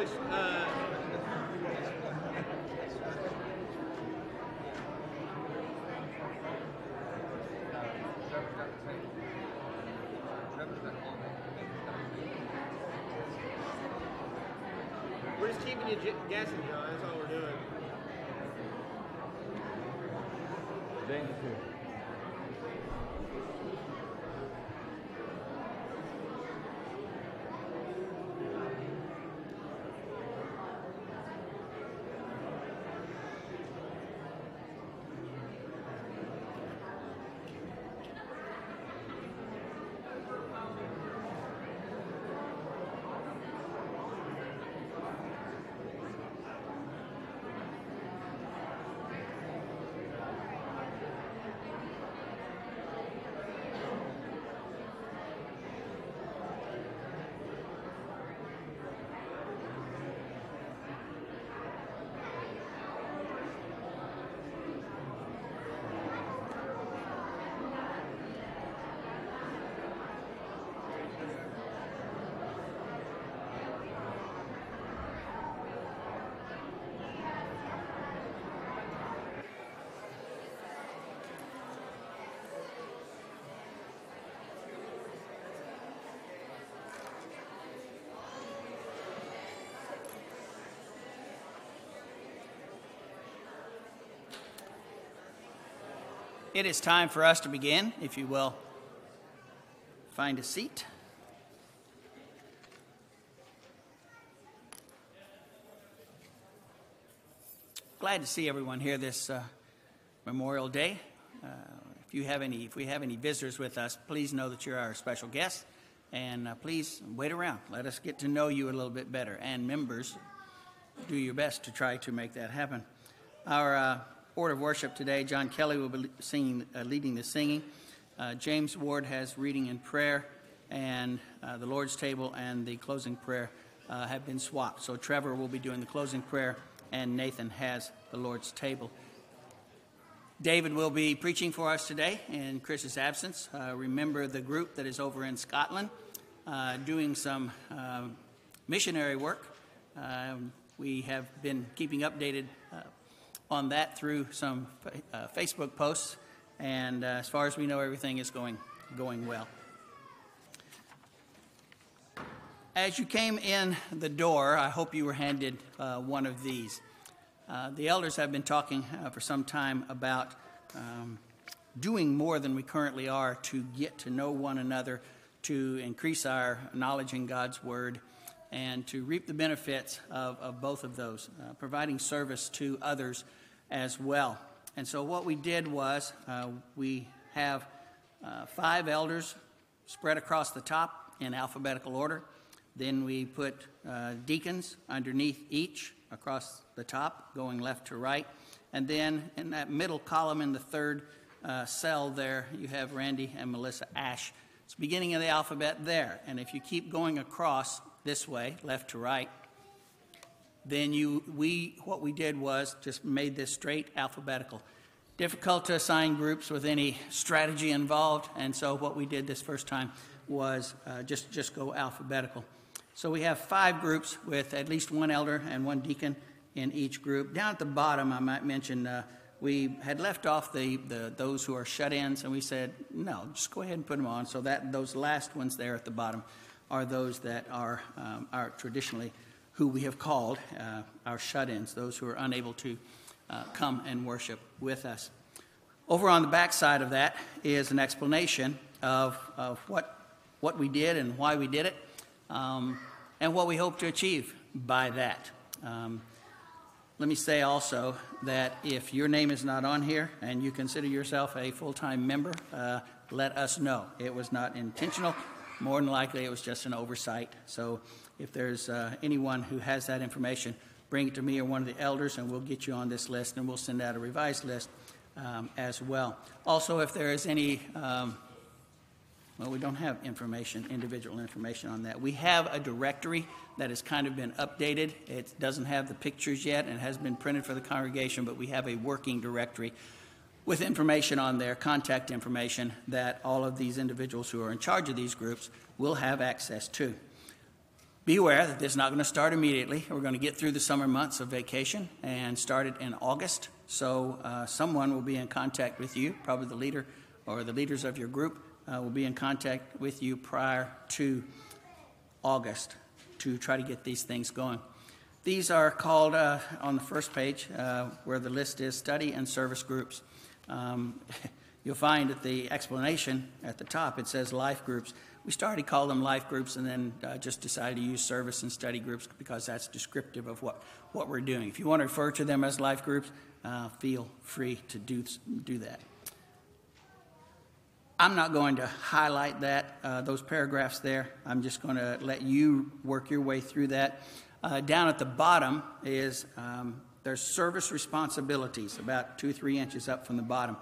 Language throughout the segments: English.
which, uh, we're just keeping you guessing, John. That's all we're doing. James is here. It is time for us to begin, if you will. Find a seat. Glad to see everyone here this uh, Memorial Day. Uh, if you have any, if we have any visitors with us, please know that you're our special guest, and uh, please wait around. Let us get to know you a little bit better. And members, do your best to try to make that happen. Our uh, order of worship today, John Kelly will be singing, uh, leading the singing. Uh, James Ward has reading and prayer, and uh, the Lord's table and the closing prayer uh, have been swapped. So Trevor will be doing the closing prayer, and Nathan has the Lord's table. David will be preaching for us today in Chris's absence. Uh, remember the group that is over in Scotland uh, doing some missionary work. Um, we have been keeping updated on that through some uh, Facebook posts, and uh, as far as we know, everything is going going well. As you came in the door, I hope you were handed uh, one of these. Uh, the elders have been talking uh, for some time about um, doing more than we currently are to get to know one another, to increase our knowledge in God's Word, and to reap the benefits of, of both of those, uh, providing service to others as well. And so, what we did was uh, we have uh, five elders spread across the top in alphabetical order. Then we put uh, deacons underneath each across the top, going left to right. And then in that middle column in the third uh, cell there, you have Randy and Melissa Ash. It's beginning of the alphabet there. And if you keep going across this way, left to right, then you, we, what we did was just made this straight alphabetical. Difficult to assign groups with any strategy involved, and so what we did this first time was uh, just, just go alphabetical. So we have five groups with at least one elder and one deacon in each group. Down at the bottom, I might mention uh, we had left off the, the those who are shut-ins, and we said no, just go ahead and put them on. So that those last ones there at the bottom are those that are um, are traditionally who we have called uh, our shut-ins, those who are unable to uh, come and worship with us. Over on the back side of that is an explanation of, of what what we did and why we did it, um, and what we hope to achieve by that. Um, let me say also that if your name is not on here and you consider yourself a full time member, uh, let us know. It was not intentional. More than likely, it was just an oversight. So if there's uh, anyone who has that information, bring it to me or one of the elders, and we'll get you on this list, and we'll send out a revised list um, as well. Also, if there is any um, well, we don't have information, individual information on that. We have a directory that has kind of been updated. It doesn't have the pictures yet and it has been printed for the congregation, but we have a working directory with information on there, contact information that all of these individuals who are in charge of these groups will have access to. Be aware that this is not going to start immediately. We're going to get through the summer months of vacation and start it in August. So uh, someone will be in contact with you, probably the leader or the leaders of your group uh, will be in contact with you prior to August to try to get these things going. These are called uh, on the first page uh, where the list is study and service groups. Um, you'll find at the explanation at the top it says life groups. We started to call them life groups and then uh, just decided to use service and study groups because that's descriptive of what, what we're doing. If you want to refer to them as life groups, uh, feel free to do, do that. I'm not going to highlight that, uh, those paragraphs there. I'm just going to let you work your way through that. Uh, down at the bottom is um, there's service responsibilities, about two, three inches up from the bottom.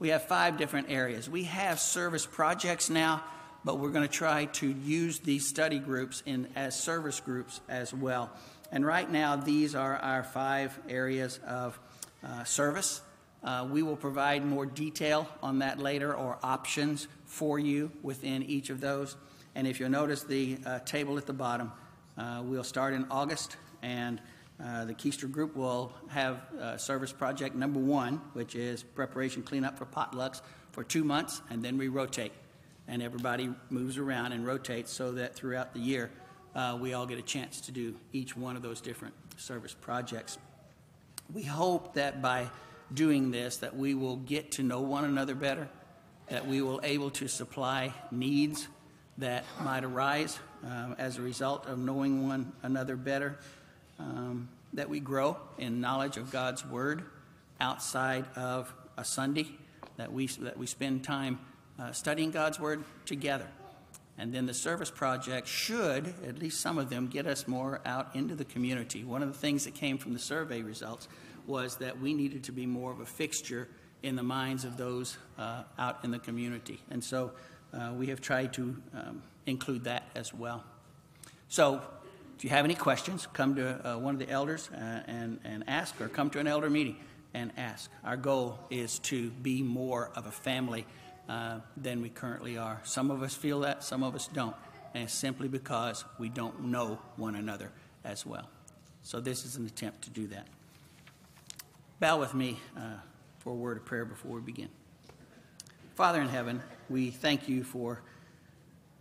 We have five different areas. We have service projects now, but we're going to try to use these study groups in, as service groups as well. And right now, these are our five areas of uh, service. Uh, we will provide more detail on that later or options for you within each of those. And if you'll notice the uh, table at the bottom, uh, we'll start in August, and uh, the Keister Group will have uh, service project number one, which is preparation cleanup for potlucks for two months, and then we rotate. And everybody moves around and rotates so that throughout the year, uh, we all get a chance to do each one of those different service projects. We hope that by doing this that we will get to know one another better, that we will able to supply needs that might arise um, as a result of knowing one another better, um, that we grow in knowledge of God's Word outside of a Sunday, that we, that we spend time uh, studying God's Word together. And then the service project should, at least some of them, get us more out into the community. One of the things that came from the survey results was that we needed to be more of a fixture in the minds of those uh, out in the community. And so uh, we have tried to um, include that as well. So if you have any questions, come to uh, one of the elders uh, and, and ask, or come to an elder meeting and ask. Our goal is to be more of a family uh, than we currently are. Some of us feel that, some of us don't. And it's simply because we don't know one another as well. So this is an attempt to do that. Bow with me uh, for a word of prayer before we begin. Father in heaven, we thank you for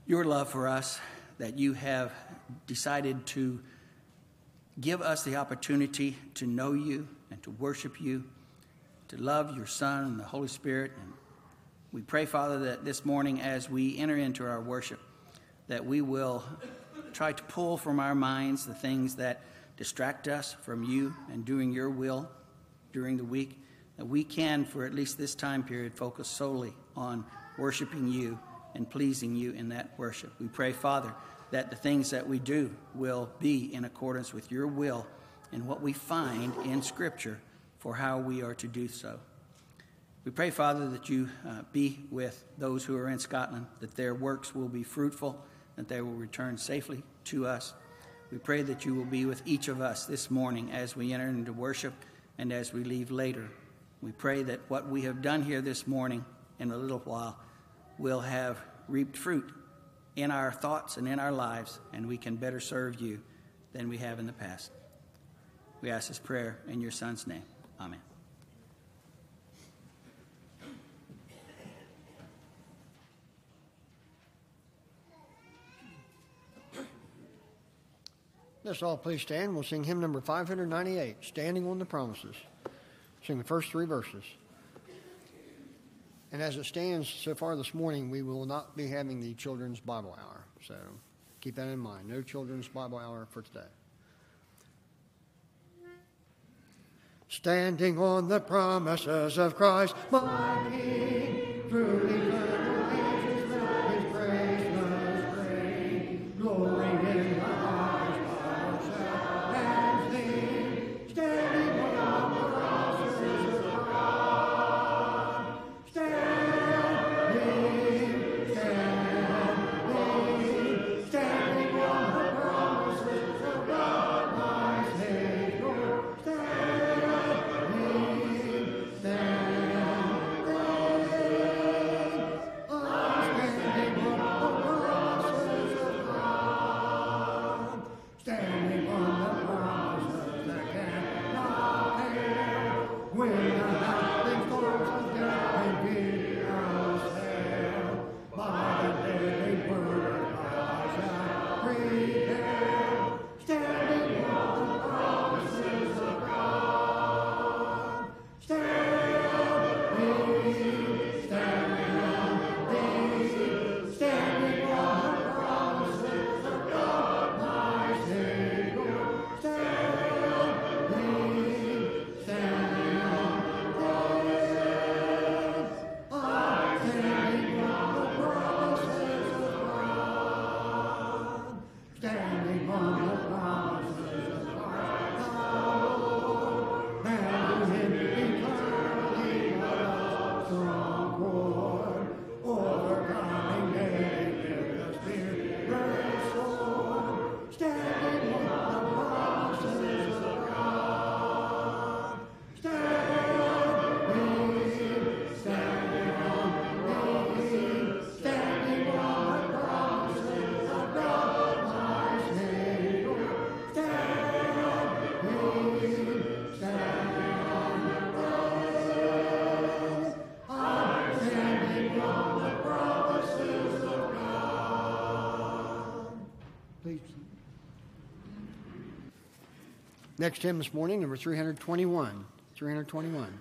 your love for us, that you have decided to give us the opportunity to know you and to worship you, to love your Son and the Holy Spirit. And we pray, Father, that this morning as we enter into our worship, that we will try to pull from our minds the things that distract us from you and doing your will during the week, that we can, for at least this time period, focus solely on worshiping you and pleasing you in that worship. We pray, Father, that the things that we do will be in accordance with your will and what we find in Scripture for how we are to do so. We pray, Father, that you uh, be with those who are in Scotland, that their works will be fruitful, that they will return safely to us. We pray that you will be with each of us this morning as we enter into worship and as we leave later. We pray that what we have done here this morning in a little while will have reaped fruit in our thoughts and in our lives, and we can better serve you than we have in the past. We ask this prayer in your Son's name. Amen. Let's all please stand. We'll sing hymn number 598, Standing on the Promises. Sing the first three verses. And as it stands so far this morning, we will not be having the children's Bible hour. So keep that in mind. No children's Bible hour for today. Standing on the promises of Christ, my King, truly Next hymn this morning, number 321. 321.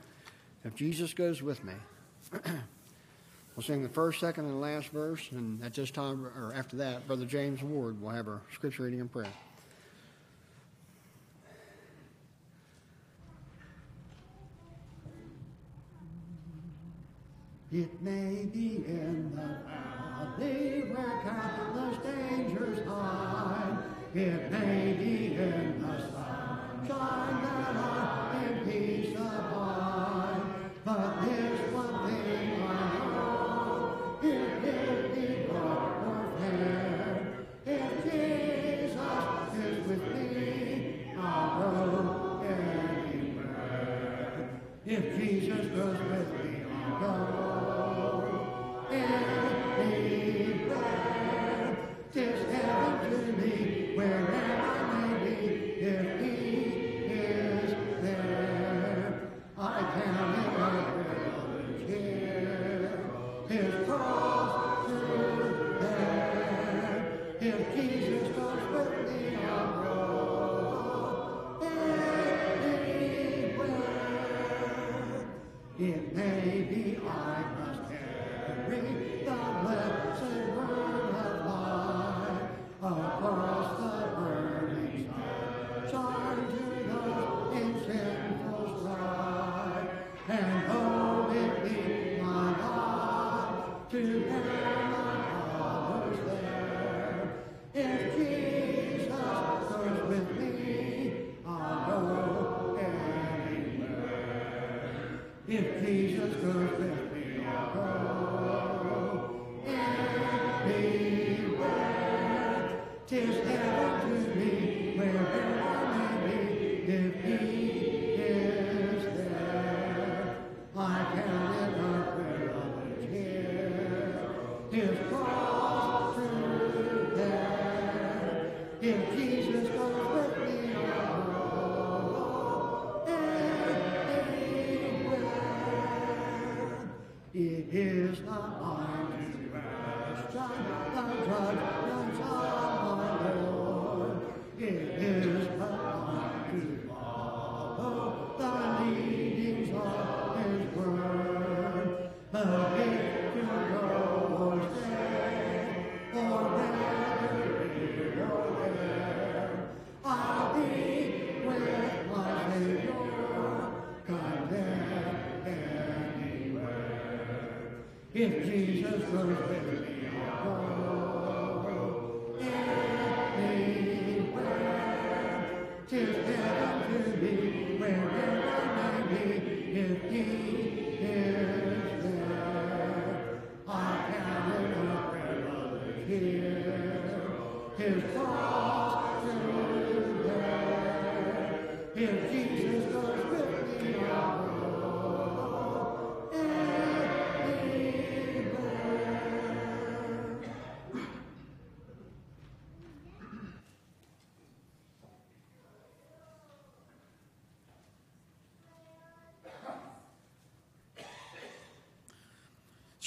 If Jesus goes with me. we'll sing the first, second, and last verse, and at this time, or after that, Brother James Ward will have our scripture reading and prayer.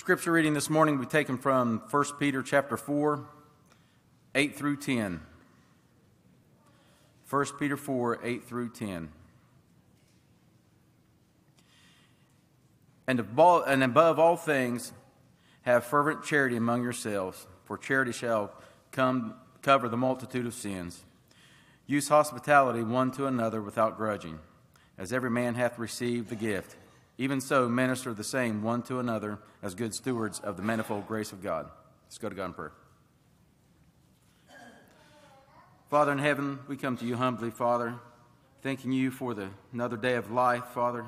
Scripture reading this morning be taken from 1 Peter chapter 4, 8 through 10. 1 Peter 4, 8 through 10. And above, and above all things, have fervent charity among yourselves, for charity shall come cover the multitude of sins. Use hospitality one to another without grudging, as every man hath received the gift. Even so, minister the same one to another as good stewards of the manifold grace of God. Let's go to God in prayer. Father in heaven, we come to you humbly, Father, thanking you for the, another day of life, Father.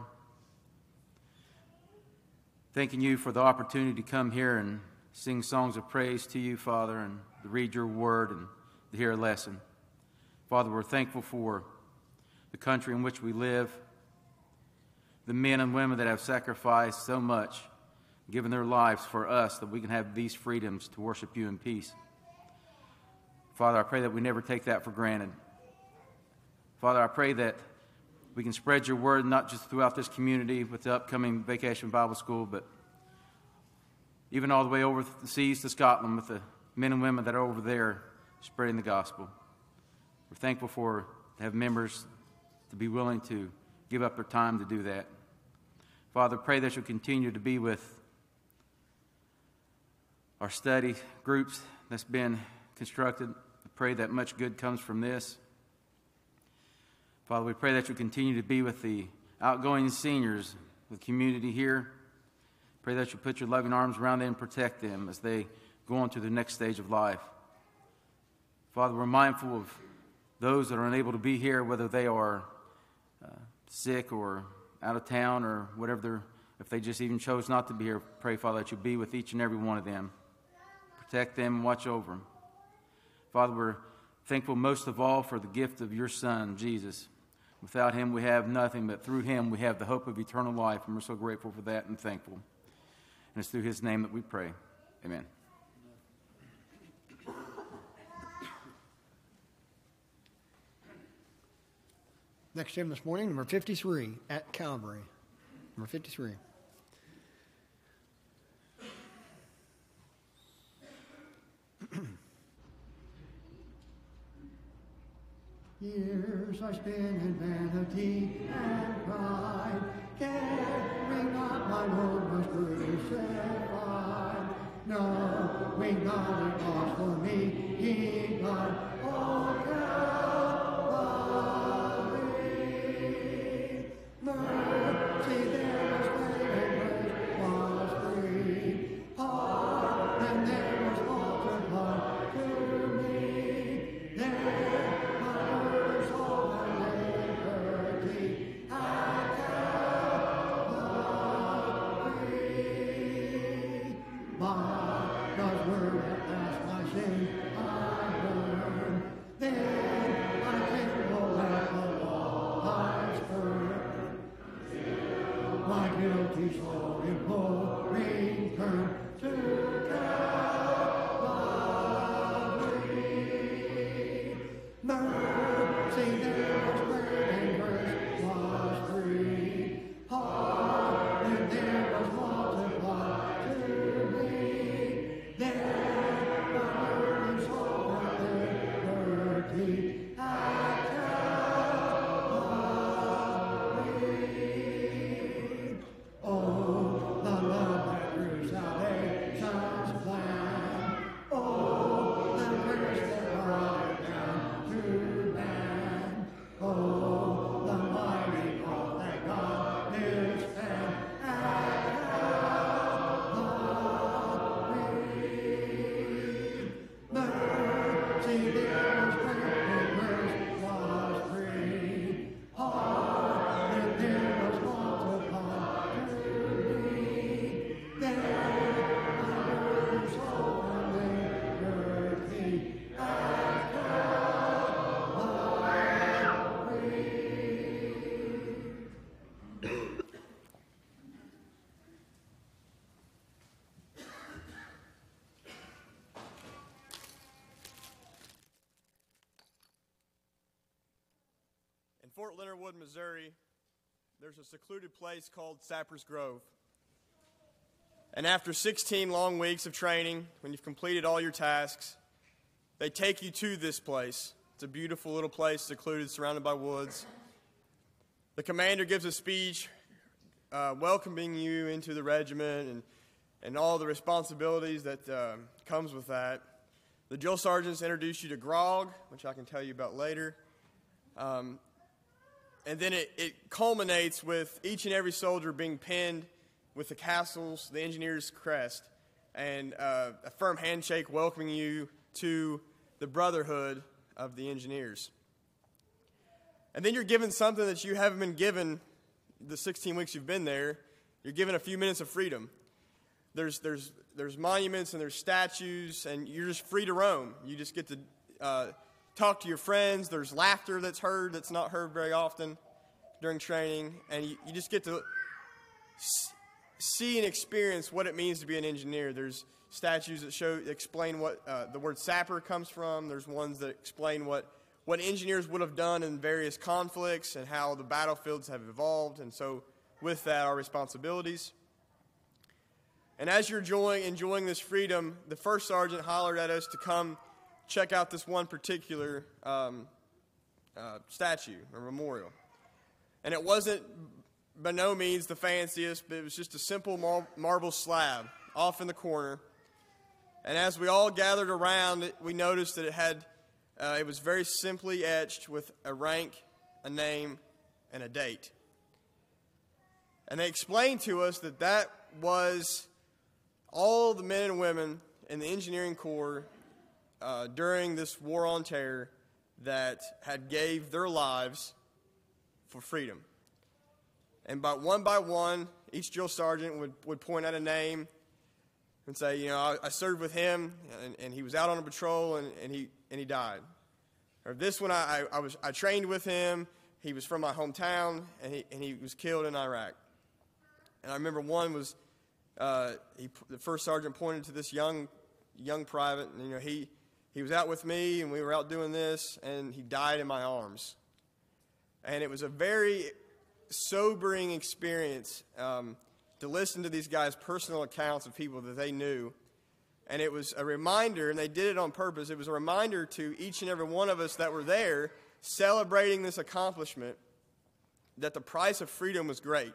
Thanking you for the opportunity to come here and sing songs of praise to you, Father, and to read your word and to hear a lesson. Father, we're thankful for the country in which we live, the men and women that have sacrificed so much, given their lives for us, that we can have these freedoms to worship you in peace. Father, I pray that we never take that for granted. Father, I pray that we can spread your word not just throughout this community with the upcoming Vacation Bible School, but even all the way over the seas to Scotland with the men and women that are over there spreading the gospel. We're thankful for to have members to be willing to give up their time to do that. Father, pray that you'll continue to be with our study groups that's been constructed. Pray that much good comes from this. Father, we pray that you continue to be with the outgoing seniors, the community here. Pray that you put your loving arms around them and protect them as they go on to the next stage of life. Father, we're mindful of those that are unable to be here, whether they are uh, sick or out of town or whatever they're, if they just even chose not to be here. Pray, Father, that you be with each and every one of them. Protect them watch over them. Father, we're thankful most of all for the gift of your Son, Jesus. Without him, we have nothing, but through him, we have the hope of eternal life, and we're so grateful for that and thankful. And it's through his name that we pray. Amen. Next hymn this morning, number 53, At Calvary. Number 53. Years I spent in vanity and pride, caring not my Lord was crucified. Knowing God it was for me, He died on Calvary. Fort Leonard Wood, Missouri, there's a secluded place called Sappers Grove. And after 16 long weeks of training, when you've completed all your tasks, they take you to this place. It's a beautiful little place, secluded, surrounded by woods. The commander gives a speech uh, welcoming you into the regiment and, and all the responsibilities that uh, comes with that. The drill sergeants introduce you to grog, which I can tell you about later. Um, and then it, it culminates with each and every soldier being pinned with the castle's, the engineer's crest, and uh, a firm handshake welcoming you to the brotherhood of the engineers. And then you're given something that you haven't been given the 16 weeks you've been there. You're given a few minutes of freedom. There's, there's, there's monuments and there's statues, and you're just free to roam. You just get to uh, talk to your friends. There's laughter that's heard that's not heard very often during training, and you, you just get to see and experience what it means to be an engineer. There's statues that show explain what uh, the word sapper comes from. There's ones that explain what what engineers would have done in various conflicts and how the battlefields have evolved, and so with that, our responsibilities. And as you're enjoying, enjoying this freedom, the first sergeant hollered at us to come check out this one particular um, uh, statue or memorial. And it wasn't by no means the fanciest, but it was just a simple mar- marble slab off in the corner. And as we all gathered around we noticed that it had, uh, it was very simply etched with a rank, a name, and a date. And they explained to us that that was all the men and women in the engineering corps uh, during this war on terror that had gave their lives for freedom. And by one by one, each drill sergeant would, would point out a name and say, you know, I, I served with him and, and, he was out on a patrol and, and, he, and he died. Or this one, I, I, was, I trained with him. He was from my hometown and he, and he was killed in Iraq. And I remember one was, uh, he, the first sergeant pointed to this young, young private, and you know, he, he was out with me and we were out doing this and he died in my arms. And it was a very sobering experience. Um, to listen to these guys' personal accounts of people that they knew. And it was a reminder, and they did it on purpose, it was a reminder to each and every one of us that were there celebrating this accomplishment that the price of freedom was great.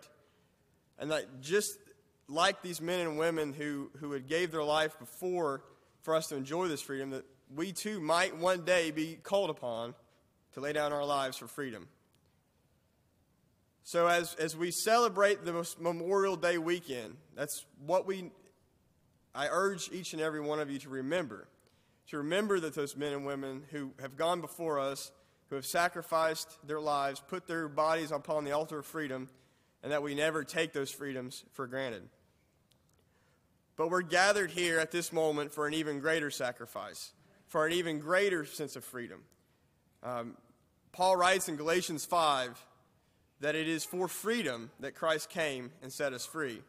And that just like these men and women who, who had gave their life before for us to enjoy this freedom, that we too might one day be called upon to lay down our lives for freedom. So, as, as we celebrate the Memorial Day weekend, that's what we, I urge each and every one of you to remember. To remember that those men and women who have gone before us, who have sacrificed their lives, put their bodies upon the altar of freedom, and that we never take those freedoms for granted. But we're gathered here at this moment for an even greater sacrifice, for an even greater sense of freedom. Um, Paul writes in Galatians 5 that it is for freedom that Christ came and set us free.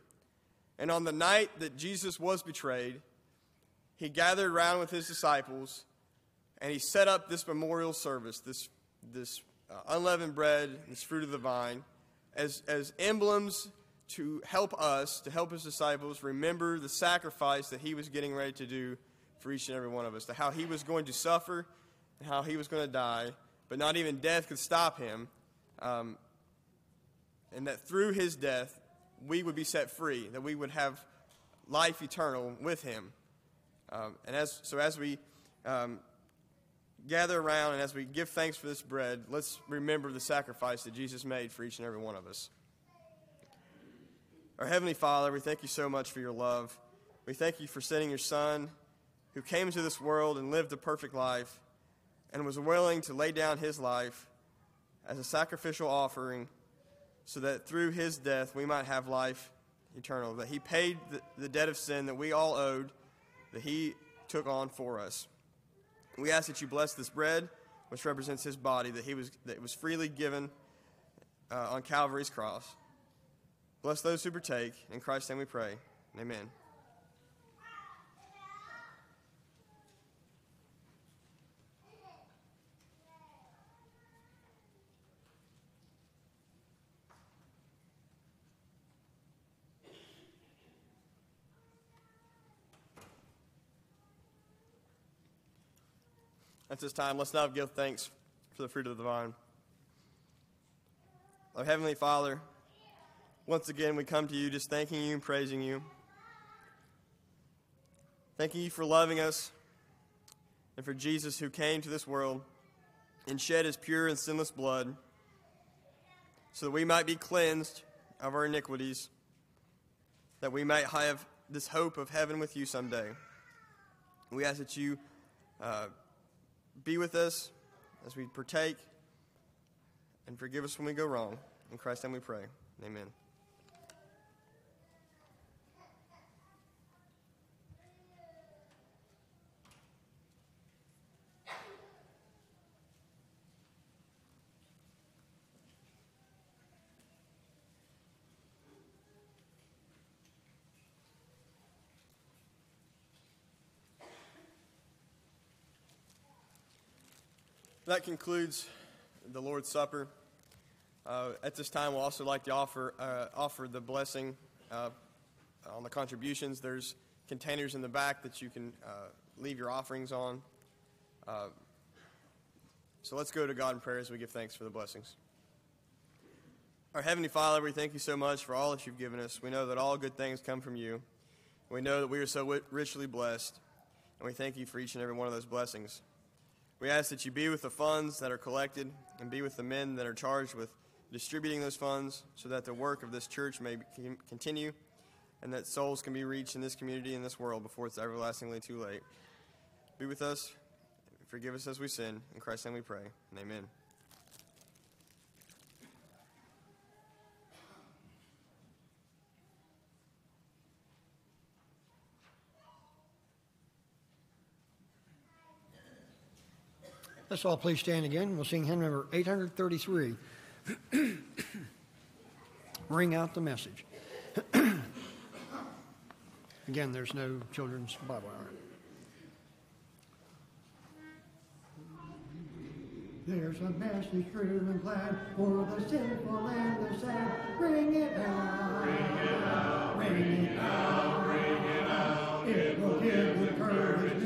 And on the night that Jesus was betrayed, he gathered around with his disciples and he set up this memorial service, this, this uh, unleavened bread, this fruit of the vine, as, as emblems to help us, to help his disciples remember the sacrifice that he was getting ready to do for each and every one of us, to how he was going to suffer and how he was going to die, but not even death could stop him. Um, and that through his death we would be set free, that we would have life eternal with him. Um, and as, so as we um, gather around and as we give thanks for this bread, let's remember the sacrifice that Jesus made for each and every one of us. Our Heavenly Father, we thank you so much for your love. We thank you for sending your Son who came into this world and lived a perfect life and was willing to lay down his life as a sacrificial offering so that through his death we might have life eternal. That he paid the, the debt of sin that we all owed, that he took on for us. We ask that you bless this bread, which represents his body, that, he was, that was freely given uh, on Calvary's cross. Bless those who partake. In Christ's name we pray. Amen. At this time, let's now give thanks for the fruit of the vine. Our Heavenly Father, once again we come to you just thanking you and praising you. Thanking you for loving us and for Jesus who came to this world and shed his pure and sinless blood so that we might be cleansed of our iniquities, that we might have this hope of heaven with you someday. We ask that you. Uh, be with us as we partake and forgive us when we go wrong. In Christ's name we pray. Amen. That concludes the Lord's Supper. Uh, at this time, we'll also like to offer, uh, offer the blessing uh, on the contributions. There's containers in the back that you can uh, leave your offerings on. Uh, so let's go to God in prayer as we give thanks for the blessings. Our Heavenly Father, we thank you so much for all that you've given us. We know that all good things come from you. We know that we are so richly blessed, and we thank you for each and every one of those blessings. We ask that you be with the funds that are collected and be with the men that are charged with distributing those funds so that the work of this church may continue and that souls can be reached in this community and this world before it's everlastingly too late. Be with us, forgive us as we sin. In Christ's name we pray, amen. Let's all please stand again. We'll sing hymn number 833. Ring out the message. again, there's no children's Bible hour. There's a message true and glad for the sinful and the sad. Ring it out. Ring it out. Ring it out. Ring it out. It will give the courage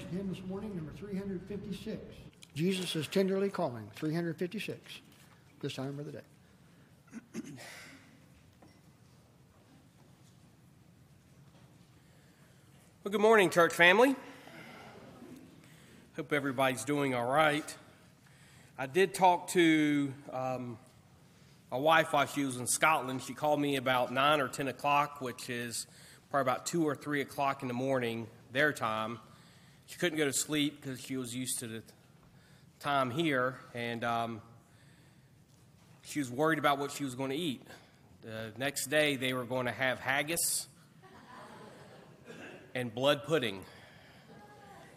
this morning, number 356. Jesus is tenderly calling, 356, this time of the day. Well, good morning, church family. Hope everybody's doing all right. I did talk to um, my wife while she was in Scotland. She called me about 9 or 10 o'clock, which is probably about 2 or 3 o'clock in the morning, their time. She couldn't go to sleep because she was used to the time here, and um, she was worried about what she was going to eat. The next day, they were going to have haggis and blood pudding.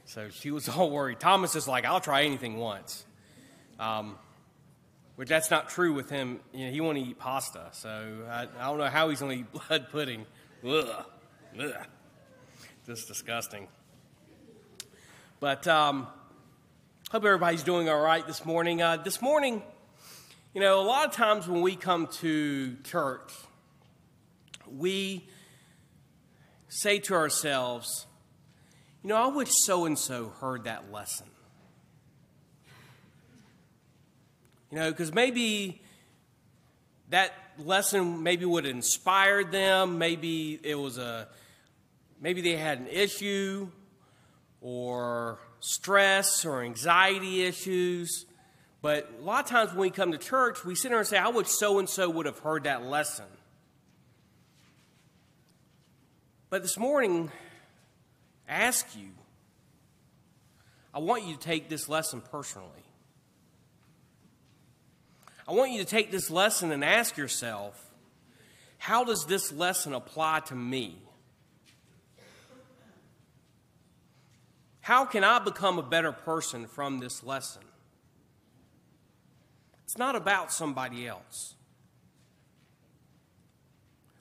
So she was all worried. Thomas is like, I'll try anything once. Um, which that's not true with him. You know, he won't eat pasta, so I, I don't know how he's going to eat blood pudding. Ugh. Ugh. Just disgusting. But um, hope everybody's doing all right this morning. Uh, this morning, you know, a lot of times when we come to church, we say to ourselves, you know, I wish so and so heard that lesson. You know, because maybe that lesson maybe would have inspired them. Maybe it was a, maybe they had an issue or stress or anxiety issues. But a lot of times when we come to church, we sit there and say, I wish so and so would have heard that lesson. But this morning, I ask you, I want you to take this lesson personally. I want you to take this lesson and ask yourself, how does this lesson apply to me? How can I become a better person from this lesson? It's not about somebody else.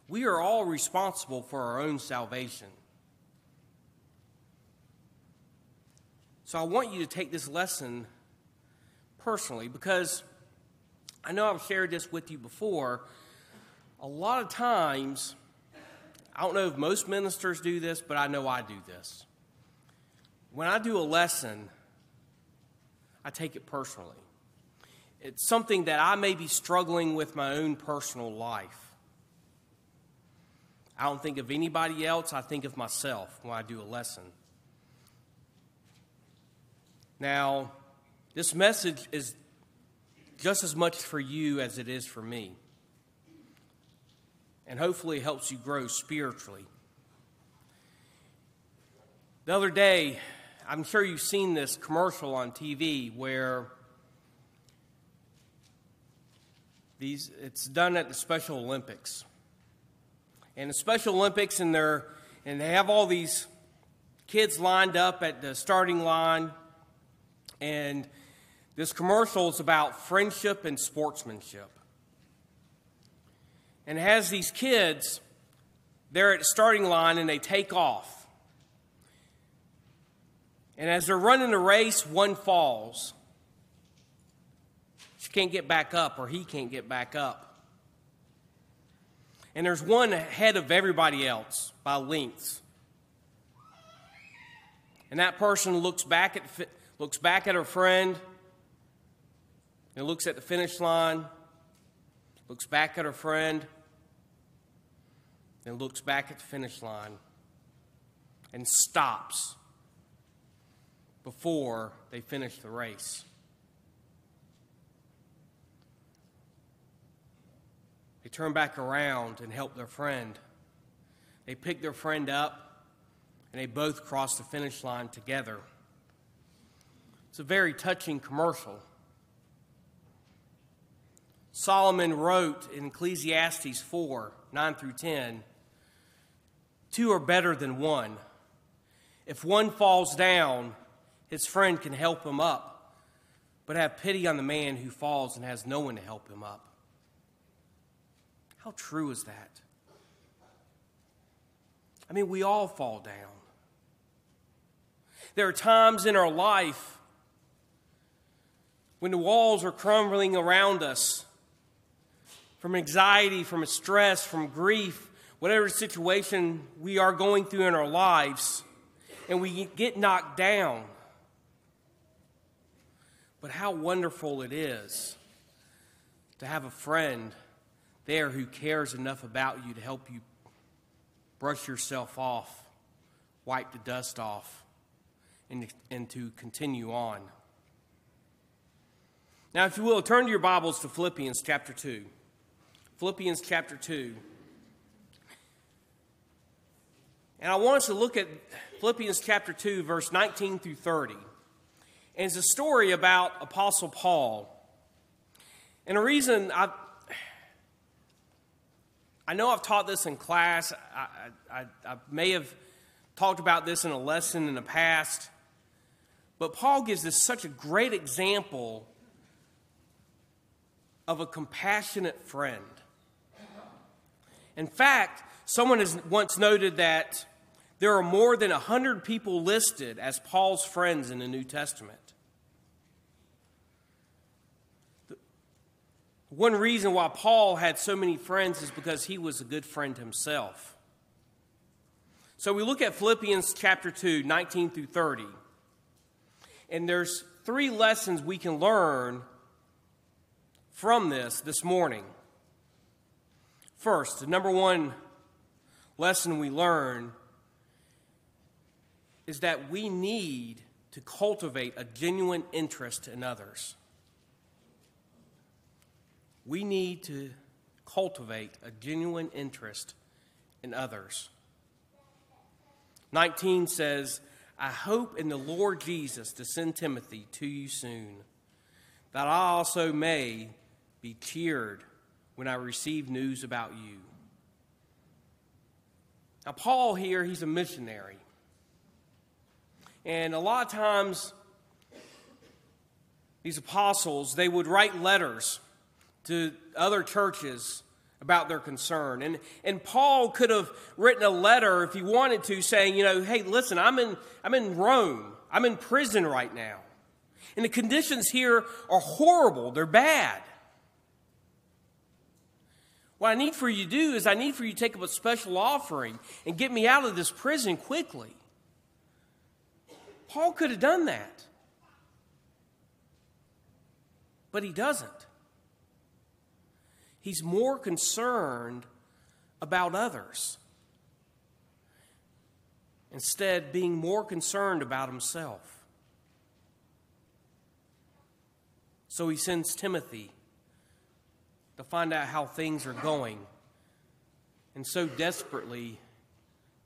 We are all responsible for our own salvation. So I want you to take this lesson personally because I know I've shared this with you before. A lot of times, I don't know if most ministers do this, but I know I do this. When I do a lesson, I take it personally. It's something that I may be struggling with my own personal life. I don't think of anybody else, I think of myself when I do a lesson. Now, this message is just as much for you as it is for me. And hopefully, it helps you grow spiritually. The other day, I'm sure you've seen this commercial on TV where these it's done at the Special Olympics. And the Special Olympics and they're and they have all these kids lined up at the starting line and this commercial is about friendship and sportsmanship. And has these kids, they're at the starting line and they take off. And as they're running the race, one falls. She can't get back up, or he can't get back up. And there's one ahead of everybody else by lengths. And that person looks back at, looks back at her friend and looks at the finish line, looks back at her friend, and looks back at the finish line and stops before they finish the race. They turn back around and help their friend. They pick their friend up and they both cross the finish line together. It's a very touching commercial. Solomon wrote in Ecclesiastes 4 9 through 10 Two are better than one. If one falls down, his friend can help him up, but have pity on the man who falls and has no one to help him up. How true is that? I mean, we all fall down. There are times in our life when the walls are crumbling around us from anxiety, from stress, from grief, whatever situation we are going through in our lives, and we get knocked down. But how wonderful it is to have a friend there who cares enough about you to help you brush yourself off, wipe the dust off, and, and to continue on. Now, if you will, turn to your Bibles to Philippians chapter 2. Philippians chapter 2. And I want us to look at Philippians chapter 2, verse 19 through 30. And it's a story about Apostle Paul. And the reason I, I know I've taught this in class, I, I, I may have talked about this in a lesson in the past, but Paul gives us such a great example of a compassionate friend. In fact, someone has once noted that there are more than 100 people listed as Paul's friends in the New Testament. One reason why Paul had so many friends is because he was a good friend himself. So we look at Philippians chapter 2, 19 through 30. And there's three lessons we can learn from this this morning. First, the number one lesson we learn is that we need to cultivate a genuine interest in others. We need to cultivate a genuine interest in others. 19 says, I hope in the Lord Jesus to send Timothy to you soon, that I also may be cheered when I receive news about you. Now, Paul here, he's a missionary. And a lot of times, these apostles, they would write letters to other churches about their concern. And, and Paul could have written a letter if he wanted to saying, you know, hey, listen, I'm in, I'm in Rome. I'm in prison right now. And the conditions here are horrible. They're bad. What I need for you to do is I need for you to take up a special offering and get me out of this prison quickly. Paul could have done that. But he doesn't. He's more concerned about others. Instead, being more concerned about himself. So he sends Timothy to find out how things are going. And so desperately,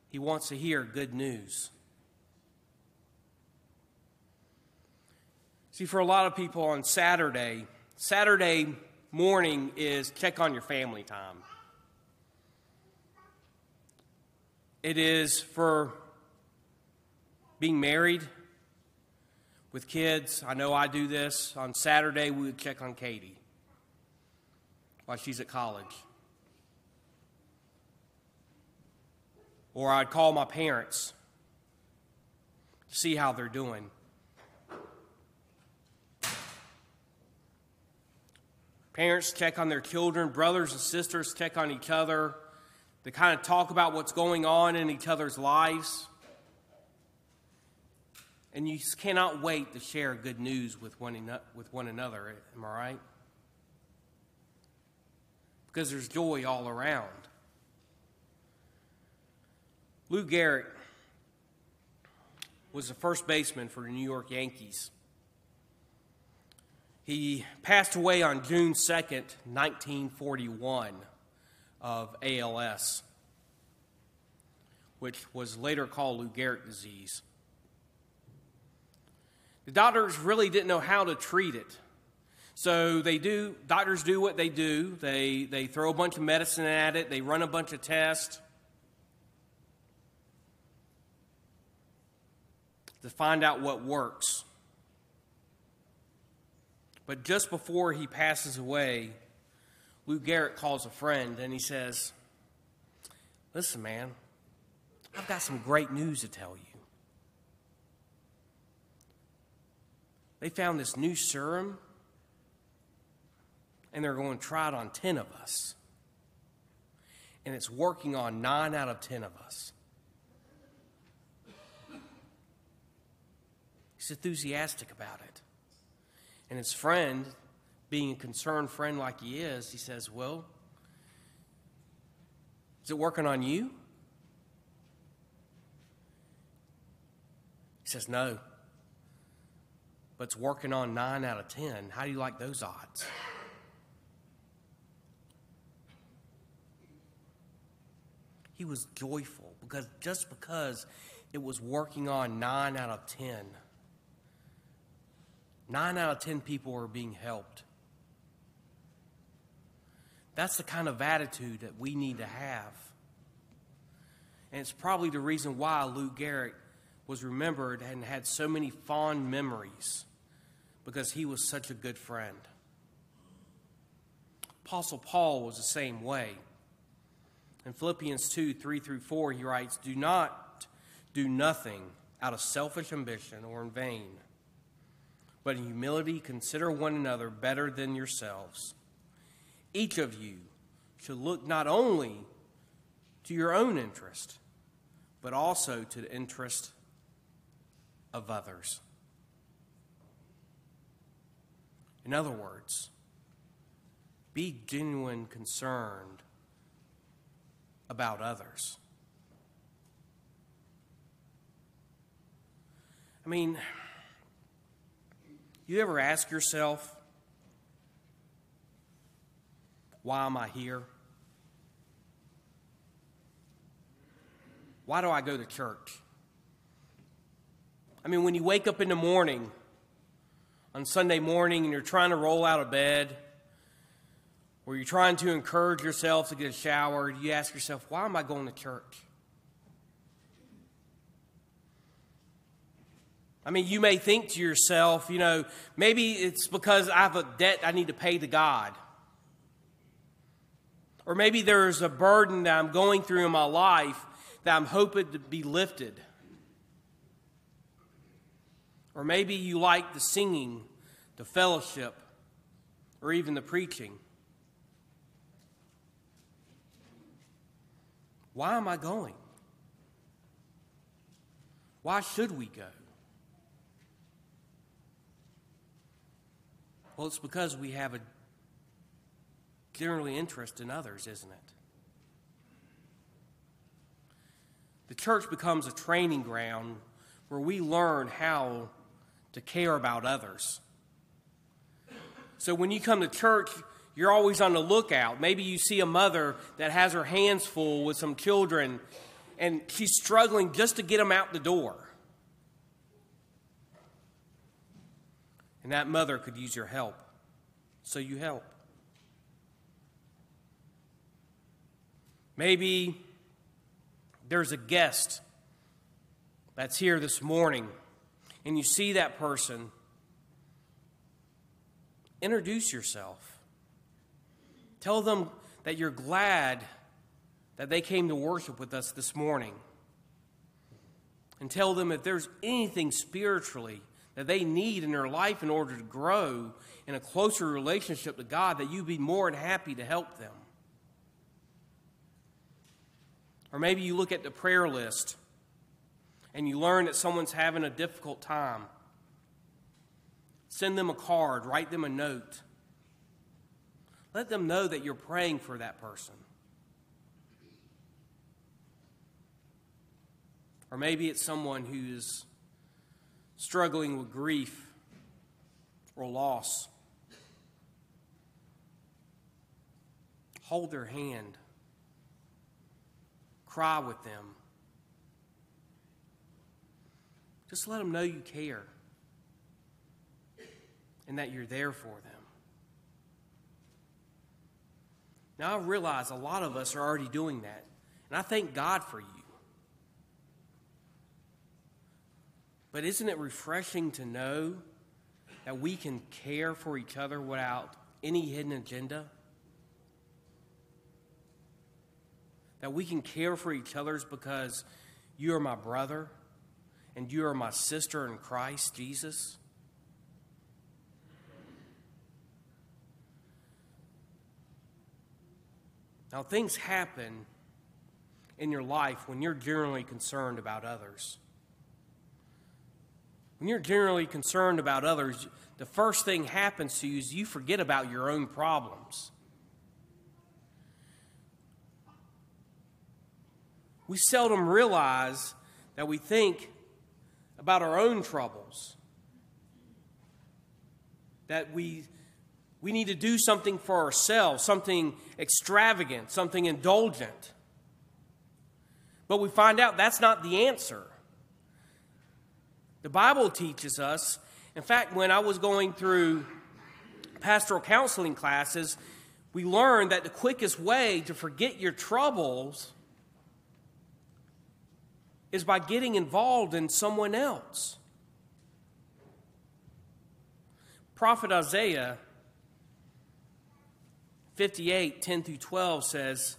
he wants to hear good news. See, for a lot of people on Saturday, Saturday morning is check on your family time. It is for being married with kids. I know I do this. On Saturday, we would check on Katie while she's at college. Or I'd call my parents to see how they're doing. Parents check on their children, brothers and sisters check on each other. They kind of talk about what's going on in each other's lives. And you cannot wait to share good news with one, with one another. Eh, am I right? Because there's joy all around. Lou Gehrig was the first baseman for the New York Yankees. He passed away on June 2nd, 1941, of ALS, which was later called Lou Gehrig disease. The doctors really didn't know how to treat it. So they do, doctors do what they do. They, they throw a bunch of medicine at it, they run a bunch of tests to find out what works. But just before he passes away, Lou Gehrig calls a friend and he says, Listen, man, I've got some great news to tell you. They found this new serum and they're going to try it on 10 of us. And it's working on 9 out of 10 of us. He's enthusiastic about it. And his friend, being a concerned friend like he is, he says, Well, is it working on you? He says, No. But it's working on nine out of ten. How do you like those odds? He was joyful because just because it was working on nine out of ten Nine out of 10 people are being helped. That's the kind of attitude that we need to have. And it's probably the reason why Lou Gehrig was remembered and had so many fond memories because he was such a good friend. Apostle Paul was the same way. In Philippians 2 3 through 4, he writes, Do not do nothing out of selfish ambition or in vain, but in humility consider one another better than yourselves. Each of you should look not only to your own interest, but also to the interest of others. In other words, be genuine concerned about others. I mean, you ever ask yourself, why am I here? Why do I go to church? I mean, when you wake up in the morning, on Sunday morning, and you're trying to roll out of bed, or you're trying to encourage yourself to get a shower, you ask yourself, why am I going to church? I mean, you may think to yourself, you know, maybe it's because I have a debt I need to pay to God. Or maybe there's a burden that I'm going through in my life that I'm hoping to be lifted. Or maybe you like the singing, the fellowship, or even the preaching. Why am I going? Why should we go? Well, it's because we have a generally interest in others, isn't it? The church becomes a training ground where we learn how to care about others. So when you come to church, you're always on the lookout. Maybe you see a mother that has her hands full with some children and she's struggling just to get them out the door. And that mother could use your help. So you help. Maybe there's a guest that's here this morning and you see that person, introduce yourself. Tell them that you're glad that they came to worship with us this morning. And tell them if there's anything spiritually that they need in their life in order to grow in a closer relationship to God, that you'd be more than happy to help them. Or maybe you look at the prayer list and you learn that someone's having a difficult time. Send them a card, write them a note. Let them know that you're praying for that person. Or maybe it's someone who's struggling with grief or loss. Hold their hand, cry with them. Just let them know you care and that you're there for them. Now, I realize a lot of us are already doing that, and I thank God for you. But isn't it refreshing to know that we can care for each other without any hidden agenda? That we can care for each other because you are my brother and you are my sister in Christ Jesus? Now, things happen in your life when you're generally concerned about others. When you're generally concerned about others, the first thing happens to you is you forget about your own problems. We seldom realize that we think about our own troubles, that we, we need to do something for ourselves, something extravagant, something indulgent. But we find out that's not the answer. The Bible teaches us, in fact, when I was going through pastoral counseling classes, we learned that the quickest way to forget your troubles is by getting involved in someone else. Prophet Isaiah 58 10 through 12 says,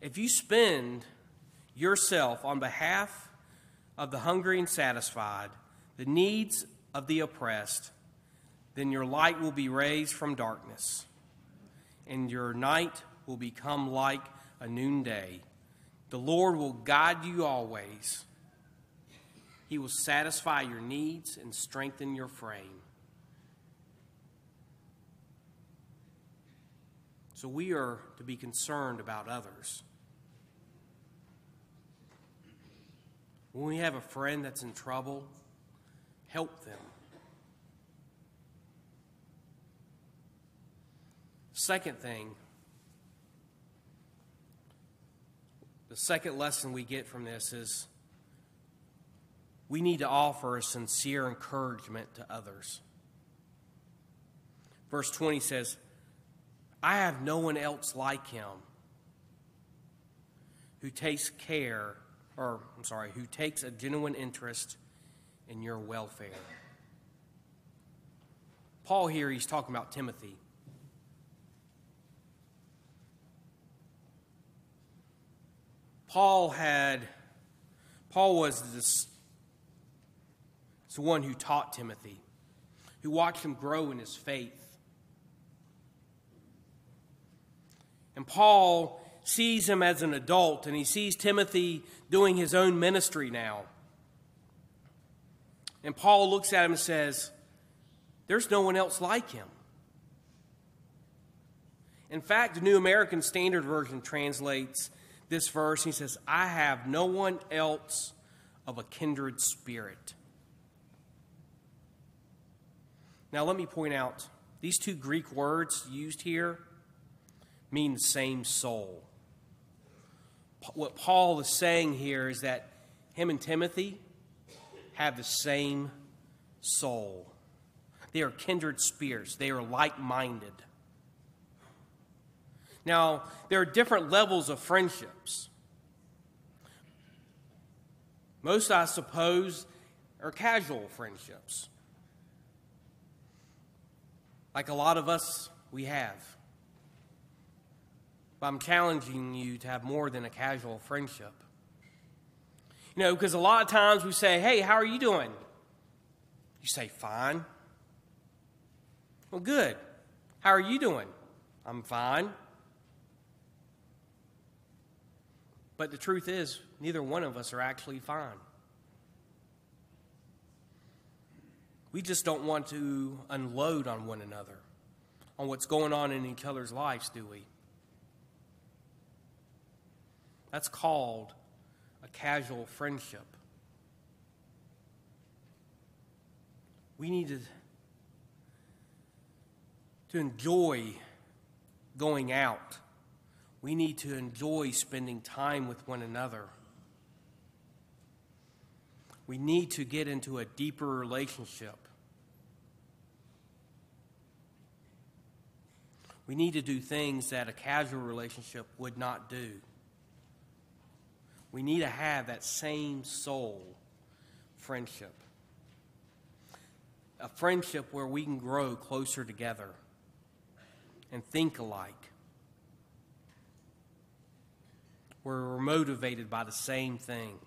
If you spend yourself on behalf of the hungry and satisfied, the needs of the oppressed, then your light will be raised from darkness, and your night will become like a noonday. The Lord will guide you always. He will satisfy your needs and strengthen your frame. So we are to be concerned about others. When we have a friend that's in trouble, help them. Second thing, the second lesson we get from this is we need to offer a sincere encouragement to others. Verse 20 says, I have no one else like him who takes care, or I'm sorry, who takes a genuine interest in your welfare. Paul here, he's talking about Timothy. Paul had, Paul was this, the one who taught Timothy, who watched him grow in his faith. And Paul sees him as an adult, and he sees Timothy doing his own ministry now. And Paul looks at him and says, There's no one else like him. In fact, the New American Standard Version translates this verse. He says, I have no one else of a kindred spirit. Now, let me point out these two Greek words used here mean the same soul. What Paul is saying here is that him and Timothy have the same soul. They are kindred spirits, they are like minded. Now, there are different levels of friendships. Most, I suppose, are casual friendships. Like a lot of us, we have. But I'm challenging you to have more than a casual friendship. You know, because a lot of times we say, hey, how are you doing? You say, fine. Well, good. How are you doing? I'm fine. But the truth is, neither one of us are actually fine. We just don't want to unload on one another, on what's going on in each other's lives, do we? That's called casual friendship. We need to, to enjoy going out we need to enjoy spending time with one another. We need to get into a deeper relationship. We need to do things that a casual relationship would not do. We need to have that same soul friendship. A friendship where we can grow closer together and think alike Where we're motivated by the same thing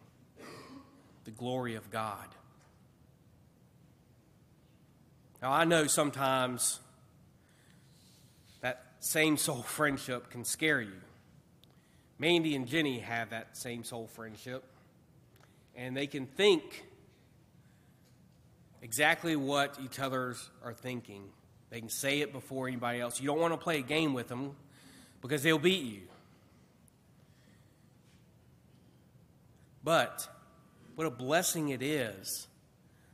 the glory of God. Now, I know sometimes that same soul friendship can scare you. Mandy and Jenny have that same soul friendship, and they can think exactly what each others are thinking. They can say it before anybody else. You don't want to play a game with them because they'll beat you. But what a blessing it is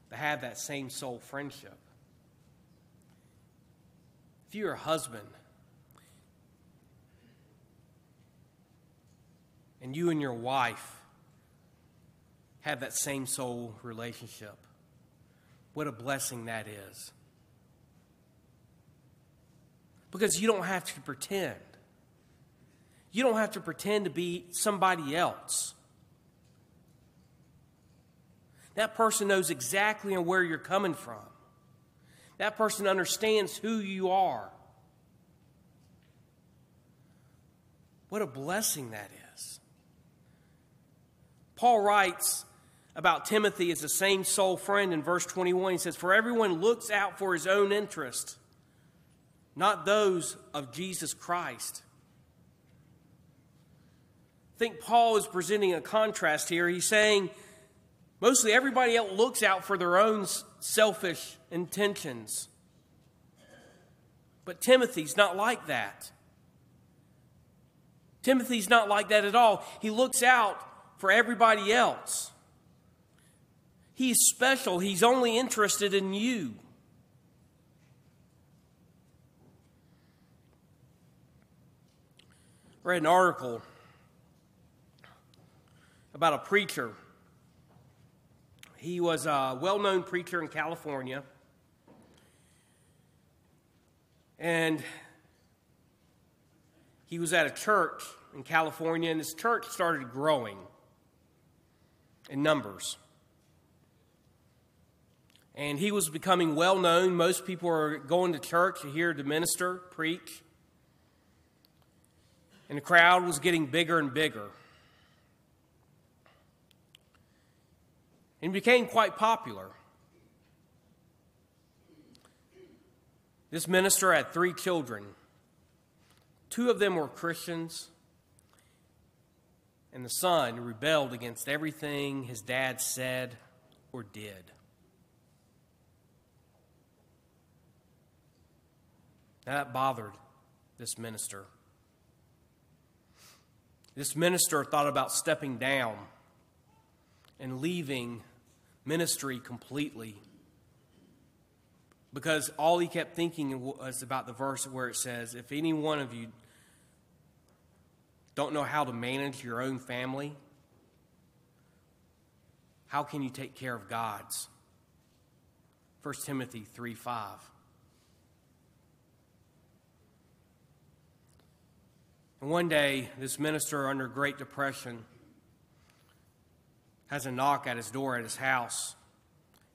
to have that same soul friendship. If you're a husband and you and your wife have that same soul relationship, what a blessing that is. Because you don't have to pretend. You don't have to pretend to be somebody else. That person knows exactly where you're coming from. That person understands who you are. What a blessing that is. Paul writes about Timothy as the same soul friend in verse 21. He says, For everyone looks out for his own interest, not those of Jesus Christ. I think Paul is presenting a contrast here. He's saying mostly everybody else looks out for their own selfish intentions. But Timothy's not like that. Timothy's not like that at all. He looks out for everybody else. He's special. He's only interested in you. I read an article about a preacher. He was a well known preacher in California. And he was at a church in California, and his church started growing in numbers. And he was becoming well known. Most people were going to church to hear the minister preach. And the crowd was getting bigger and bigger. And became quite popular. This minister had three children. Two of them were Christians, and the son rebelled against everything his dad said or did. Now that bothered this minister. This minister thought about stepping down and leaving ministry completely because all he kept thinking was about the verse where it says, If any one of you don't know how to manage your own family, how can you take care of God's? 1 Timothy 3 5. And one day, this minister under Great Depression has a knock at his door at his house.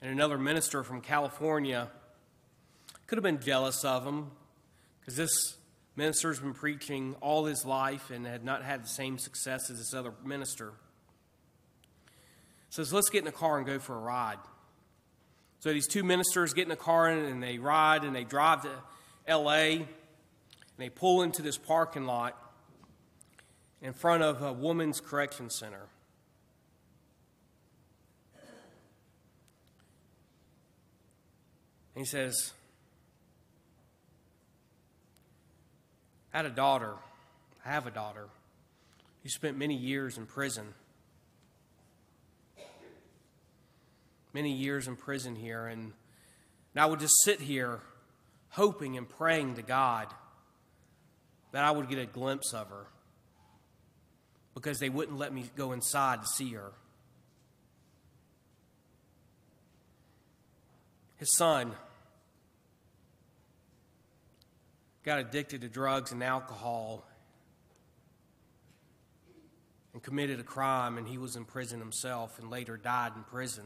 And another minister from California could have been jealous of him because this Minister's been preaching all his life and had not had the same success as this other minister. Says, let's get in the car and go for a ride. So these two ministers get in the car and they ride and they drive to LA and they pull into this parking lot in front of a woman's correction center. And he says, Had a daughter. I have a daughter. He spent many years in prison. Many years in prison here. And, and I would just sit here hoping and praying to God that I would get a glimpse of her because they wouldn't let me go inside to see her. His son got addicted to drugs and alcohol and committed a crime, and he was in prison himself and later died in prison.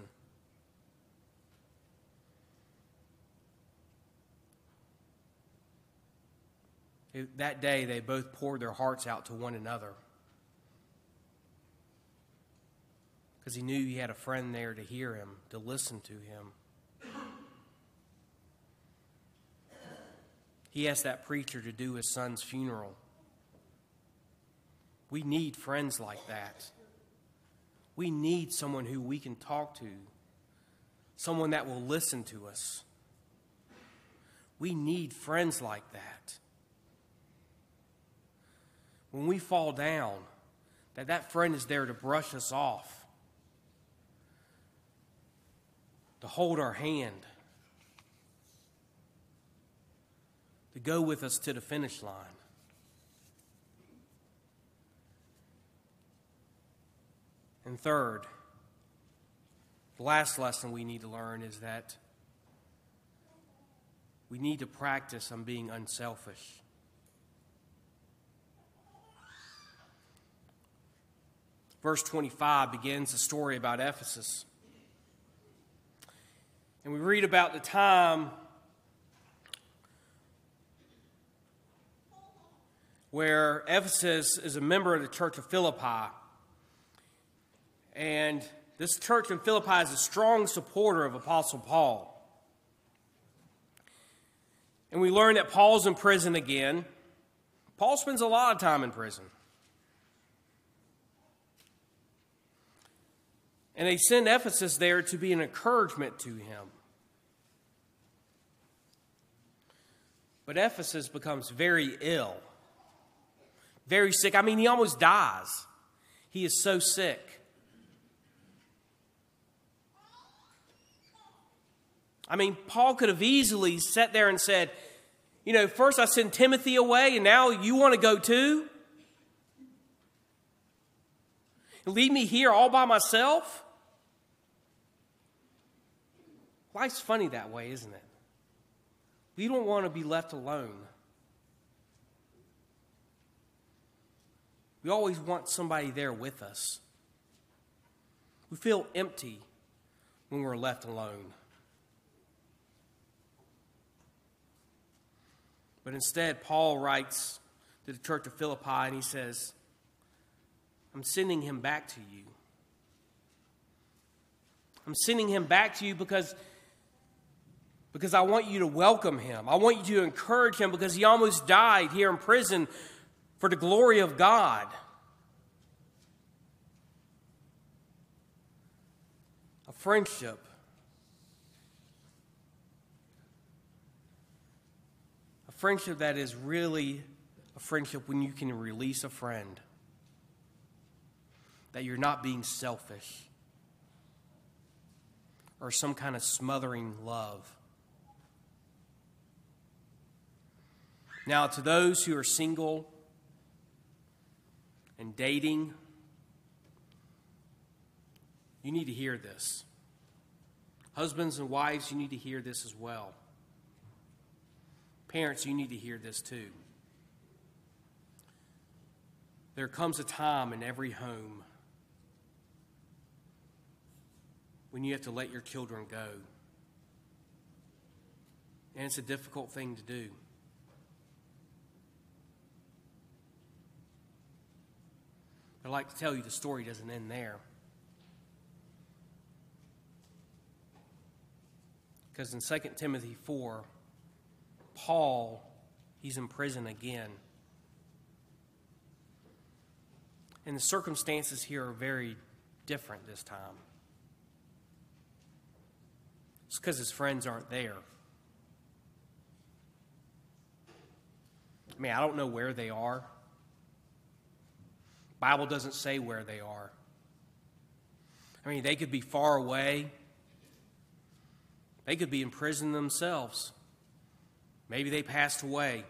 That day, they both poured their hearts out to one another because he knew he had a friend there to hear him, to listen to him. He asked that preacher to do his son's funeral. We need friends like that. We need someone who we can talk to, someone that will listen to us. We need friends like that. When we fall down, that that friend is there to brush us off, to hold our hand to go with us to the finish line. And third, the last lesson we need to learn is that we need to practice on being unselfish. Verse 25 begins a story about Ephesus. And we read about the time where Ephesus is a member of the church of Philippi. And this church in Philippi is a strong supporter of Apostle Paul. And we learn that Paul's in prison again. Paul spends a lot of time in prison. And they send Ephesus there to be an encouragement to him. But Ephesus becomes very ill, very sick. I mean, he almost dies. He is so sick. I mean, Paul could have easily sat there and said, You know, first I sent Timothy away, and now you want to go too? Leave me here all by myself? Life's funny that way, isn't it? We don't want to be left alone. We always want somebody there with us. We feel empty when we're left alone. But instead, Paul writes to the church of Philippi and he says, I'm sending him back to you. I'm sending him back to you because because I want you to welcome him. I want you to encourage him because he almost died here in prison for the glory of God. A friendship. A friendship that is really a friendship when you can release a friend. That you're not being selfish or some kind of smothering love. Now, to those who are single and dating, you need to hear this. Husbands and wives, you need to hear this as well. Parents, you need to hear this too. There comes a time in every home when you have to let your children go. And it's a difficult thing to do. I'd like to tell you the story doesn't end there. Because in 2 Timothy 4, Paul, he's in prison again. And the circumstances here are very different this time. It's because his friends aren't there. I mean, I don't know where they are. Bible doesn't say where they are. I mean, they could be far away. They could be in prison themselves. Maybe they passed away.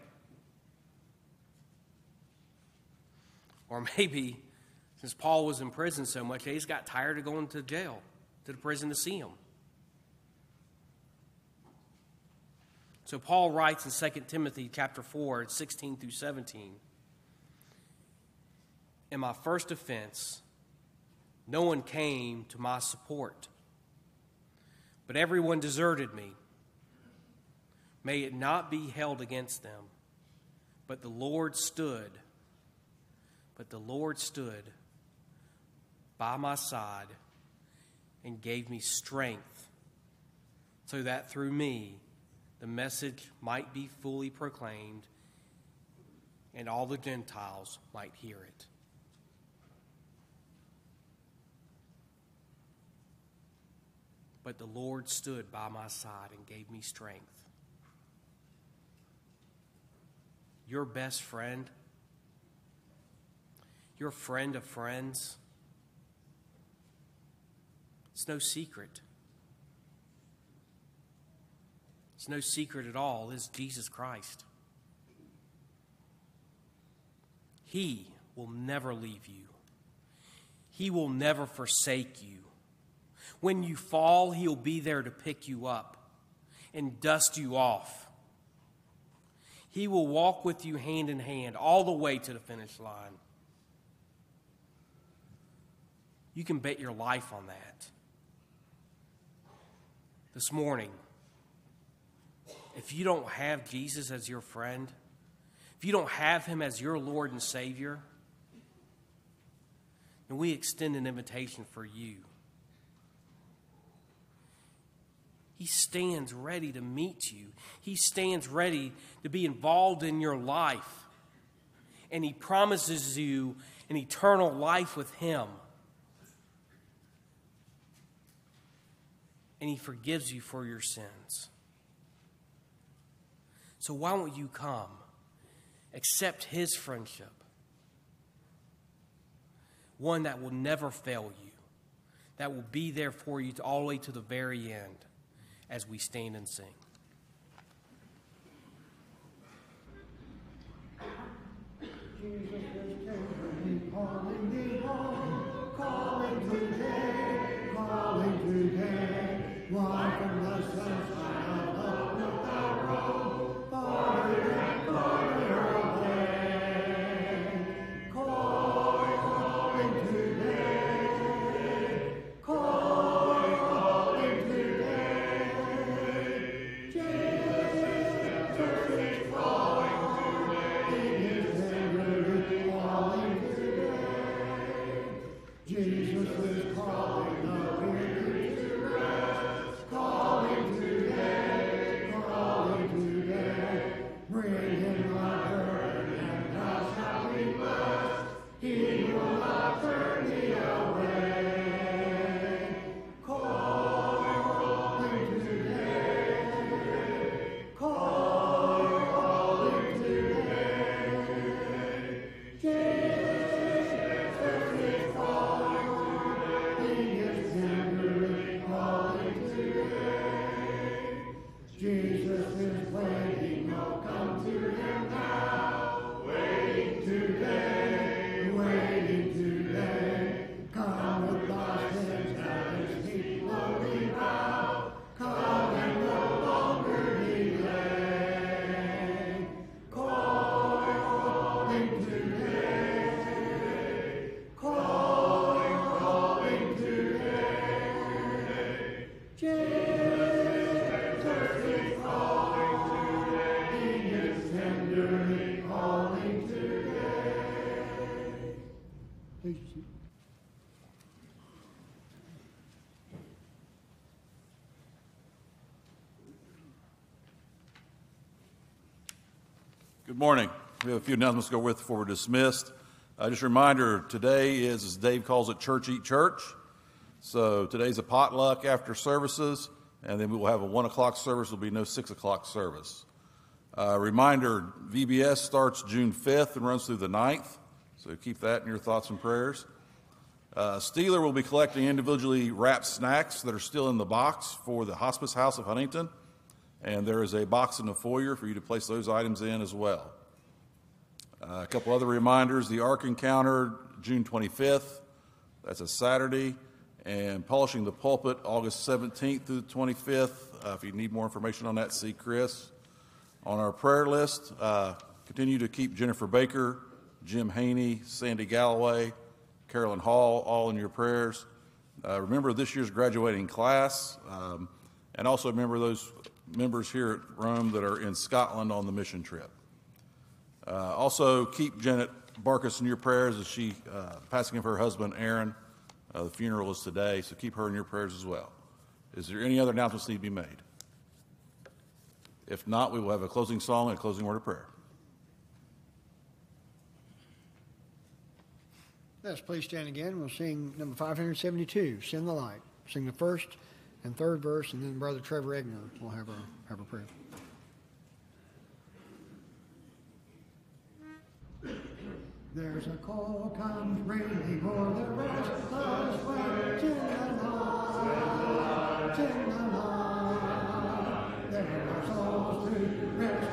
Or maybe, since Paul was in prison so much, just got tired of going to jail, to the prison to see him. So Paul writes in 2 Timothy chapter 4, 16 through 17 in my first offense, no one came to my support, but everyone deserted me. May it not be held against them, but the Lord stood, but the Lord stood by my side and gave me strength so that through me the message might be fully proclaimed and all the Gentiles might hear it. But the Lord stood by my side and gave me strength. Your best friend, your friend of friends, it's no secret. It's no secret at all. It's Jesus Christ. He will never leave you. He will never forsake you. When you fall, He'll be there to pick you up and dust you off. He will walk with you hand in hand all the way to the finish line. You can bet your life on that. This morning, if you don't have Jesus as your friend, if you don't have him as your Lord and Savior, then we extend an invitation for you. He stands ready to meet you. He stands ready to be involved in your life. And He promises you an eternal life with Him. And He forgives you for your sins. So why won't you come? Accept His friendship, one that will never fail you, that will be there for you all the way to the very end as we stand and sing. Jesus Good morning. We have a few announcements to go with before we're dismissed. Uh, just a reminder today is, as Dave calls it, Church Eat Church. So today's a potluck after services, and then we will have a 1 o'clock service. There will be no 6 o'clock service. Uh, reminder VBS starts June 5th and runs through the 9th, so keep that in your thoughts and prayers. Uh, Steeler will be collecting individually wrapped snacks that are still in the box for the Hospice House of Huntington, and there is a box in the foyer for you to place those items in as well. Uh, a couple other reminders the Ark Encounter, June 25th, that's a Saturday, and Polishing the Pulpit, August 17th through the 25th. Uh, if you need more information on that, see Chris. On our prayer list, uh, continue to keep Jennifer Baker, Jim Haney, Sandy Galloway, Carolyn Hall, all in your prayers. Uh, remember this year's graduating class, um, and also remember those members here at Rome that are in Scotland on the mission trip. Uh, also, keep Janet Barkus in your prayers as she uh, passing of her husband Aaron. Uh, the funeral is today, so keep her in your prayers as well. Is there any other announcements need to be made? If not, we will have a closing song and a closing word of prayer. Let's please stand again. We'll sing number 572, Send the Light. Sing the first and third verse, and then Brother Trevor Egner will have our, have our prayer. There's a call comes ringing o'er the light, sing the. There are souls to rescue,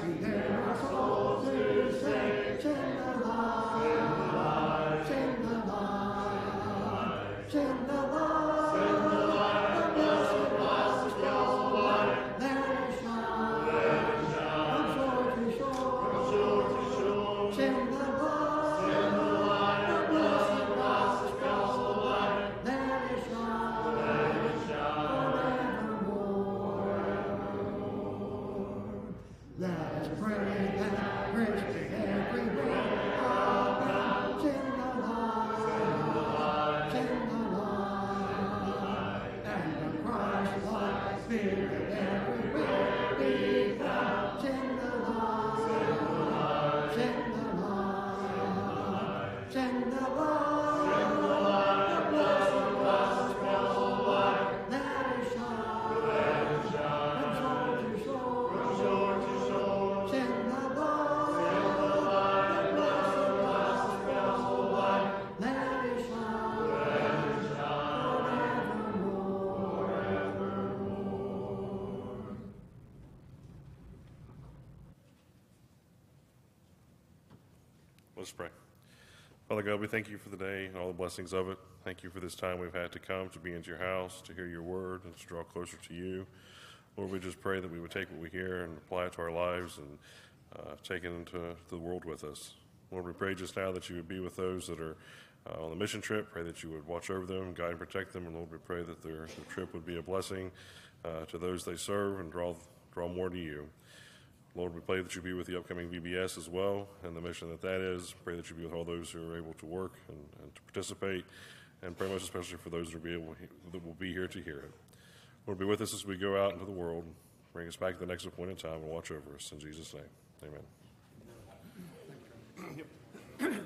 God, we thank you for the day and all the blessings of it. Thank you for this time we've had to come to be into your house, to hear your word, and to draw closer to you. Lord, we just pray that we would take what we hear and apply it to our lives and uh, take it into the world with us. Lord, we pray just now that you would be with those that are uh, on the mission trip. Pray that you would watch over them, guide and protect them. And Lord, we pray that their, their trip would be a blessing uh, to those they serve and draw, draw more to you. Lord, we pray that you be with the upcoming VBS as well and the mission that that is. Pray that you be with all those who are able to work and, and to participate, and pray most especially for those who are be able, that will be here to hear it. Lord, be with us as we go out into the world. Bring us back to the next appointed time and watch over us. In Jesus' name, amen.